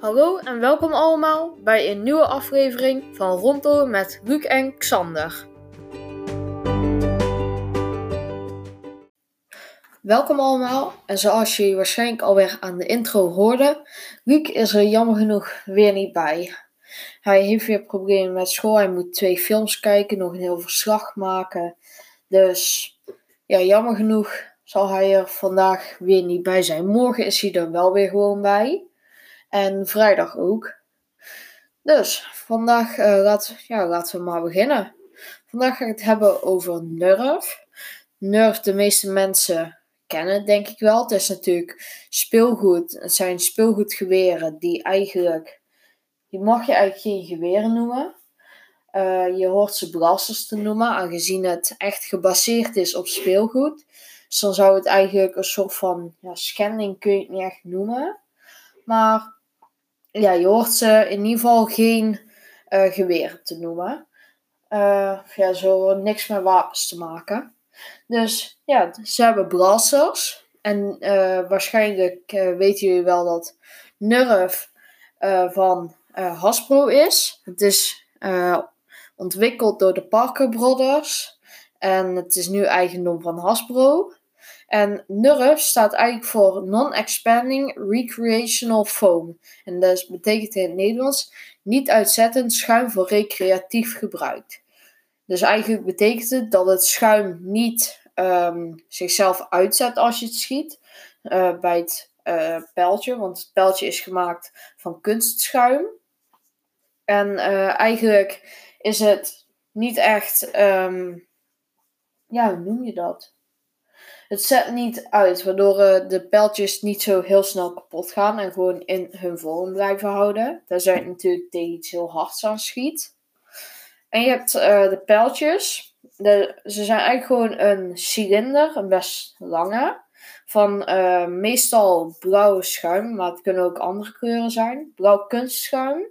Hallo en welkom allemaal bij een nieuwe aflevering van Rondom met Luc en Xander. Welkom allemaal en zoals jullie waarschijnlijk alweer aan de intro hoorden, Luc is er jammer genoeg weer niet bij. Hij heeft weer problemen met school, hij moet twee films kijken, nog een heel verslag maken. Dus ja, jammer genoeg zal hij er vandaag weer niet bij zijn. Morgen is hij er wel weer gewoon bij. En vrijdag ook. Dus vandaag uh, laat, ja, laten we maar beginnen. Vandaag ga ik het hebben over Nerf. Nerf, de meeste mensen kennen denk ik wel. Het is natuurlijk speelgoed. Het zijn speelgoedgeweren die eigenlijk... Die mag je eigenlijk geen geweren noemen. Uh, je hoort ze blasters te noemen, aangezien het echt gebaseerd is op speelgoed. Dus dan zou het eigenlijk een soort van ja, schending kun je het niet echt noemen. Maar ja, je hoort ze in ieder geval geen uh, geweren te noemen. Uh, ja, zo niks met wapens te maken. Dus ja, ze hebben blasters. En uh, waarschijnlijk weten jullie wel dat Nerf van Hasbro is. Het is ontwikkeld door de Parker Brothers. En het is nu eigendom van Hasbro. En NURF staat eigenlijk voor Non-Expanding Recreational Foam. En dat betekent in het Nederlands niet uitzettend schuim voor recreatief gebruik. Dus eigenlijk betekent het dat het schuim niet um, zichzelf uitzet als je het schiet uh, bij het uh, pijltje. Want het pijltje is gemaakt van kunstschuim. En uh, eigenlijk is het niet echt, um, ja, hoe noem je dat? Het zet niet uit, waardoor uh, de pijltjes niet zo heel snel kapot gaan en gewoon in hun vorm blijven houden. Daar zijn natuurlijk tegen iets heel hards aan schiet. En je hebt uh, de pijltjes. De, ze zijn eigenlijk gewoon een cilinder, een best lange. Van uh, meestal blauw schuim, maar het kunnen ook andere kleuren zijn. Blauw kunstschuim.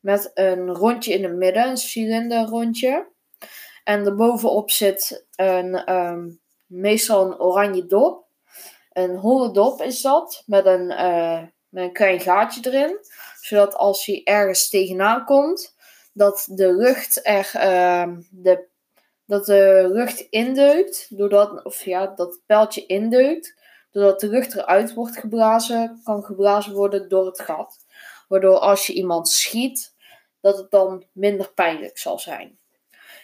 Met een rondje in het midden, een cilinder rondje. En erbovenop zit een um, meestal een oranje dop. Een holle dop is dat, met een, uh, met een klein gaatje erin. Zodat als hij ergens tegenaan komt, dat de lucht er, uh, de, dat de lucht indeukt, doordat, of ja, dat het pijltje indeukt, doordat de lucht eruit wordt geblazen, kan geblazen worden door het gat. Waardoor als je iemand schiet, dat het dan minder pijnlijk zal zijn.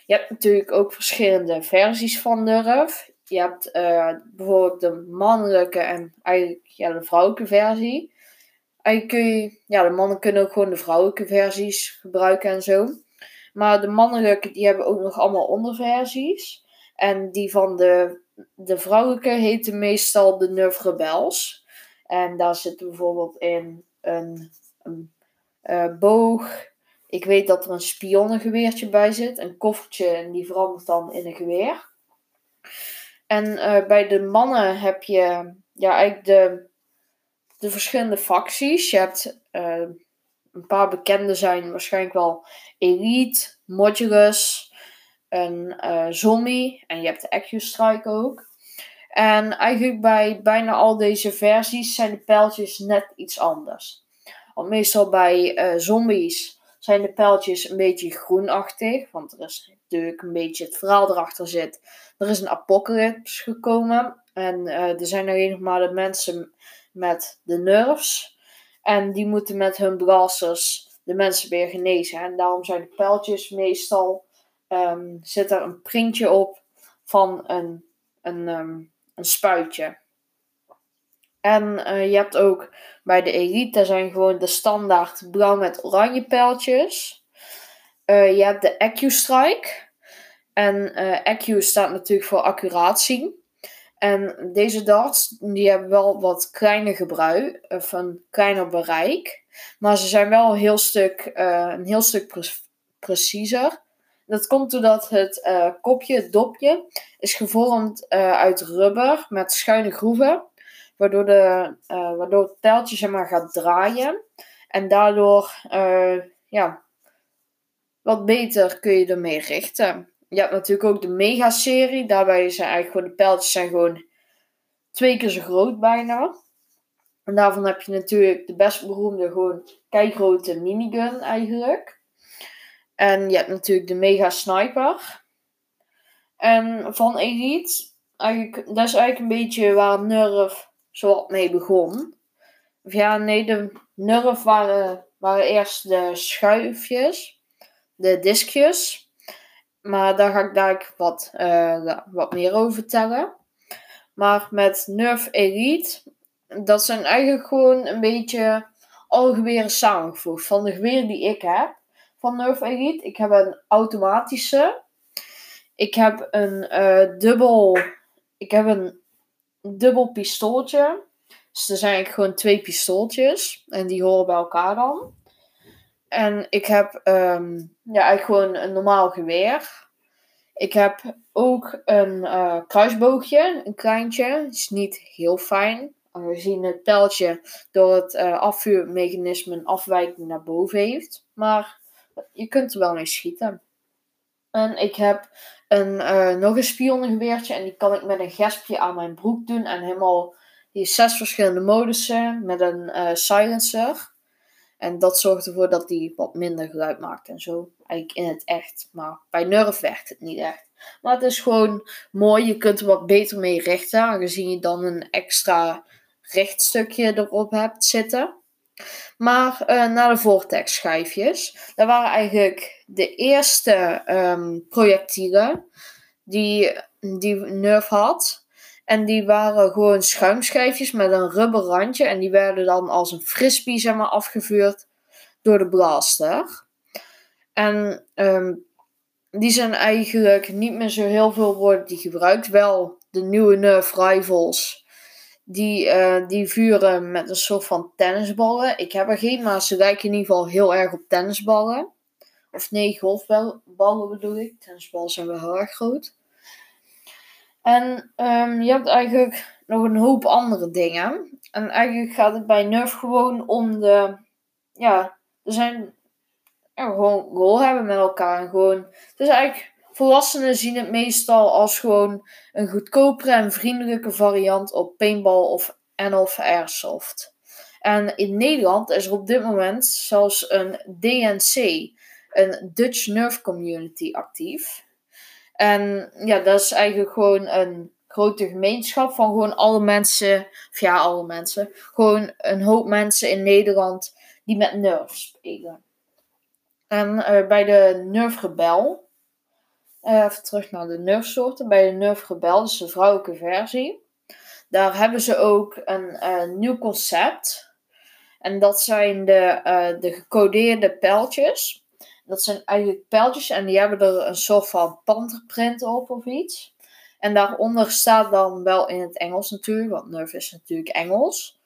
Je hebt natuurlijk ook verschillende versies van Nerf je hebt uh, bijvoorbeeld de mannelijke en eigenlijk ja, de vrouwelijke versie. Eigenlijk kun je, ja, de mannen kunnen ook gewoon de vrouwelijke versies gebruiken en zo. Maar de mannelijke, die hebben ook nog allemaal onderversies. En die van de, de vrouwelijke heten meestal de Nerf Rebels. En daar zit bijvoorbeeld in een, een uh, boog. Ik weet dat er een spionnengeweertje bij zit. Een koffertje en die verandert dan in een geweer. En uh, bij de mannen heb je ja, eigenlijk de, de verschillende facties. Je hebt uh, een paar bekende zijn waarschijnlijk wel Elite, Modulus, een uh, Zombie en je hebt de Accu-Strike ook. En eigenlijk bij bijna al deze versies zijn de pijltjes net iets anders. Want meestal bij zombies zijn de pijltjes een beetje groenachtig. Want er is natuurlijk een beetje het verhaal erachter zit er is een apocalypse gekomen. En uh, er zijn alleen nog maar de mensen met de nerves. En die moeten met hun blasters de mensen weer genezen. En daarom zijn de pijltjes meestal. Um, zit er een printje op van een, een, um, een spuitje. En uh, je hebt ook bij de Elite, zijn gewoon de standaard blauw met oranje pijltjes. Uh, je hebt de AccuStrike. En uh, Accu staat natuurlijk voor accuratie. En deze darts die hebben wel wat kleiner gebruik, of een kleiner bereik. Maar ze zijn wel een heel stuk, uh, een heel stuk pre preciezer. Dat komt doordat het kopje, het dopje, is gevormd uit rubber met schuine groeven. Waardoor, de, waardoor het pijltje zeg maar, gaat draaien. En daardoor ja, wat beter kun je ermee richten je hebt natuurlijk ook de Mega-serie. Daarbij zijn eigenlijk gewoon de pijltjes zijn gewoon twee keer zo groot bijna. En daarvan heb je natuurlijk de best beroemde, gewoon kijkgrote minigun eigenlijk. En je hebt natuurlijk de Mega Sniper. En van Elite, eigenlijk, dat is eigenlijk een beetje waar Nerf zo mee begon. Of ja, nee, de Nerf waren, waren eerst de schuifjes, de diskjes. Maar daar ga ik daar wat, uh, wat meer over vertellen. Maar met Nerf Elite, dat zijn eigenlijk gewoon een beetje alle geweren samengevoegd. Van de geweren die ik heb van Nerf Elite. Ik heb een automatische. Ik heb een uh, dubbel. Ik heb een dubbel pistooltje. Dus er zijn eigenlijk gewoon twee pistooltjes. En die horen bij elkaar dan. En ik heb um, ja, eigenlijk gewoon een normaal geweer. Ik heb ook een uh, kruisboogje, een kleintje. Is niet heel fijn. Aangezien het pijltje door het uh, afvuurmechanisme een afwijking naar boven heeft. Maar je kunt er wel mee schieten. En ik heb een, uh, nog een spionnengeweertje. En die kan ik met een gespje aan mijn broek doen. En helemaal die zes verschillende modussen met een silencer. En dat zorgt ervoor dat die wat minder geluid maakt en zo. Eigenlijk in het echt. Maar bij Nerf werkt het niet echt. Maar het is gewoon mooi. Je kunt er wat beter mee richten. Aangezien je dan een extra rechtstukje erop hebt zitten. Maar uh, naar de vortex schijfjes. Dat waren eigenlijk de eerste um, projectielen die, die Nerf had. En die waren gewoon schuimschijfjes met een rubber randje. En die werden dan als een frisbee zeg maar, afgevuurd door de blaster. En um, die zijn eigenlijk niet meer zo heel veel worden die gebruikt. Wel de nieuwe Nerf Rivals. Die, uh, die vuren met een soort van tennisballen. Ik heb er geen, maar ze lijken in ieder geval heel erg op tennisballen. Of nee, golfballen bedoel ik. Tennisballen zijn wel heel erg groot. En um, je hebt eigenlijk nog een hoop andere dingen. En eigenlijk gaat het bij Nerf gewoon om de. Ja, er zijn. Ja, gewoon rol hebben met elkaar. En gewoon. Dus eigenlijk. Volwassenen zien het meestal als gewoon een goedkopere en vriendelijke variant op paintball of, en of airsoft. En in Nederland is er op dit moment zelfs een DNC, een Dutch Nerf Community, actief. En ja, dat is eigenlijk gewoon een grote gemeenschap van gewoon alle mensen, ja, alle mensen, gewoon een hoop mensen in Nederland die met Nerf spelen. En uh, bij de Nerf Rebel, uh, even terug naar de Nerf soorten, bij de Nerf Rebel, dus de vrouwelijke versie, daar hebben ze ook een uh, nieuw concept. En dat zijn de, de gecodeerde pijltjes. Dat zijn eigenlijk pijltjes en die hebben er een soort van panterprint op of iets. En daaronder staat dan wel in het Engels natuurlijk, want Nerf is natuurlijk Engels.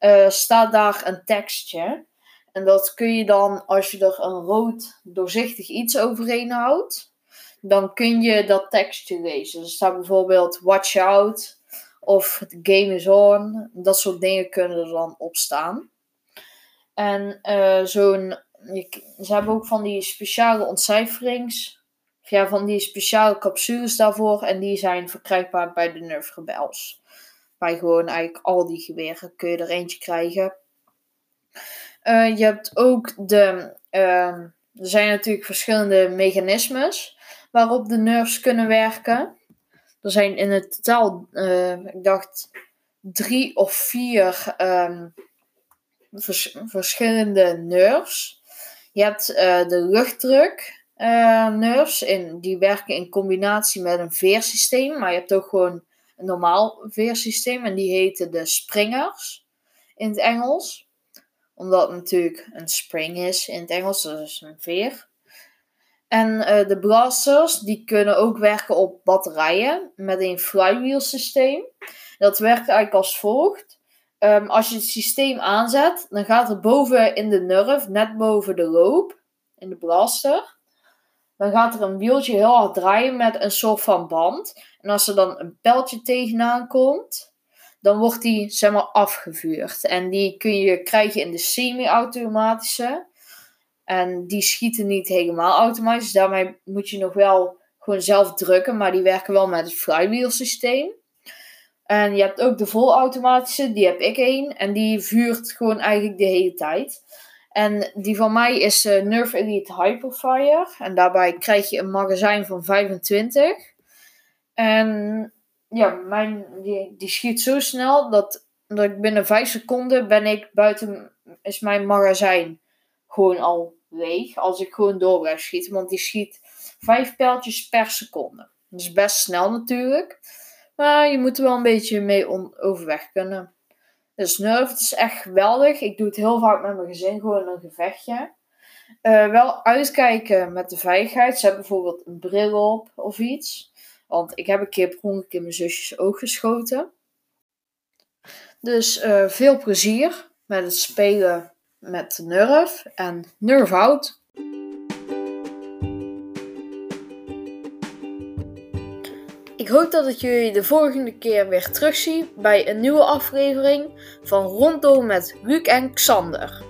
Uh, staat daar een tekstje. En dat kun je dan, als je er een rood doorzichtig iets overheen houdt, dan kun je dat tekstje lezen. Er staat bijvoorbeeld watch out of the game is on. Dat soort dingen kunnen er dan op staan. En uh, zo'n ze hebben ook van die speciale ontcijferings. Ja, van die speciale capsules daarvoor. En die zijn verkrijgbaar bij de Nerf Rebels. Bij gewoon eigenlijk al die geweren kun je er eentje krijgen. Uh, je hebt ook de. Uh, er zijn natuurlijk verschillende mechanismes waarop de nerfs kunnen werken. Er zijn in het totaal, uh, ik dacht, drie of vier vers verschillende nerfs. Je hebt uh, de luchtdruk uh, die werken in combinatie met een veersysteem. Maar je hebt ook gewoon een normaal veersysteem. En die heten de springers in het Engels. Omdat het natuurlijk een spring is in het Engels. Dus een veer. En uh, de blasters die kunnen ook werken op batterijen met een flywheel systeem. Dat werkt eigenlijk als volgt. Um, als je het systeem aanzet, dan gaat er boven in de nerf, net boven de loop, in de blaster, dan gaat er een wieltje heel hard draaien met een soort van band. En als er dan een pijltje tegenaan komt, dan wordt die zeg maar afgevuurd. En die kun je krijgen in de semi-automatische. En die schieten niet helemaal automatisch. Daarmee moet je nog wel gewoon zelf drukken. Maar die werken wel met het flywheel systeem. En je hebt ook de volautomatische, die heb ik één. En die vuurt gewoon eigenlijk de hele tijd. En die van mij is uh, Nerf Elite Hyperfire. En daarbij krijg je een magazijn van 25. En ja, mijn, die, die schiet zo snel dat, dat ik binnen 5 seconden ben ik buiten, is mijn magazijn gewoon al leeg. Als ik gewoon door blijf schieten. Want die schiet 5 pijltjes per seconde. Dat is best snel natuurlijk. Maar je moet er wel een beetje mee overweg kunnen. Dus Nerf is echt geweldig. Ik doe het heel vaak met mijn gezin, gewoon een gevechtje. Uh, wel uitkijken met de veiligheid. Ze hebben bijvoorbeeld een bril op of iets. Want ik heb een keer per in mijn zusjes oog geschoten. Dus uh, veel plezier met het spelen met Nerf en Nerf out. Ik hoop dat ik jullie de volgende keer weer terugzie bij een nieuwe aflevering van Rondom met Luc en Xander.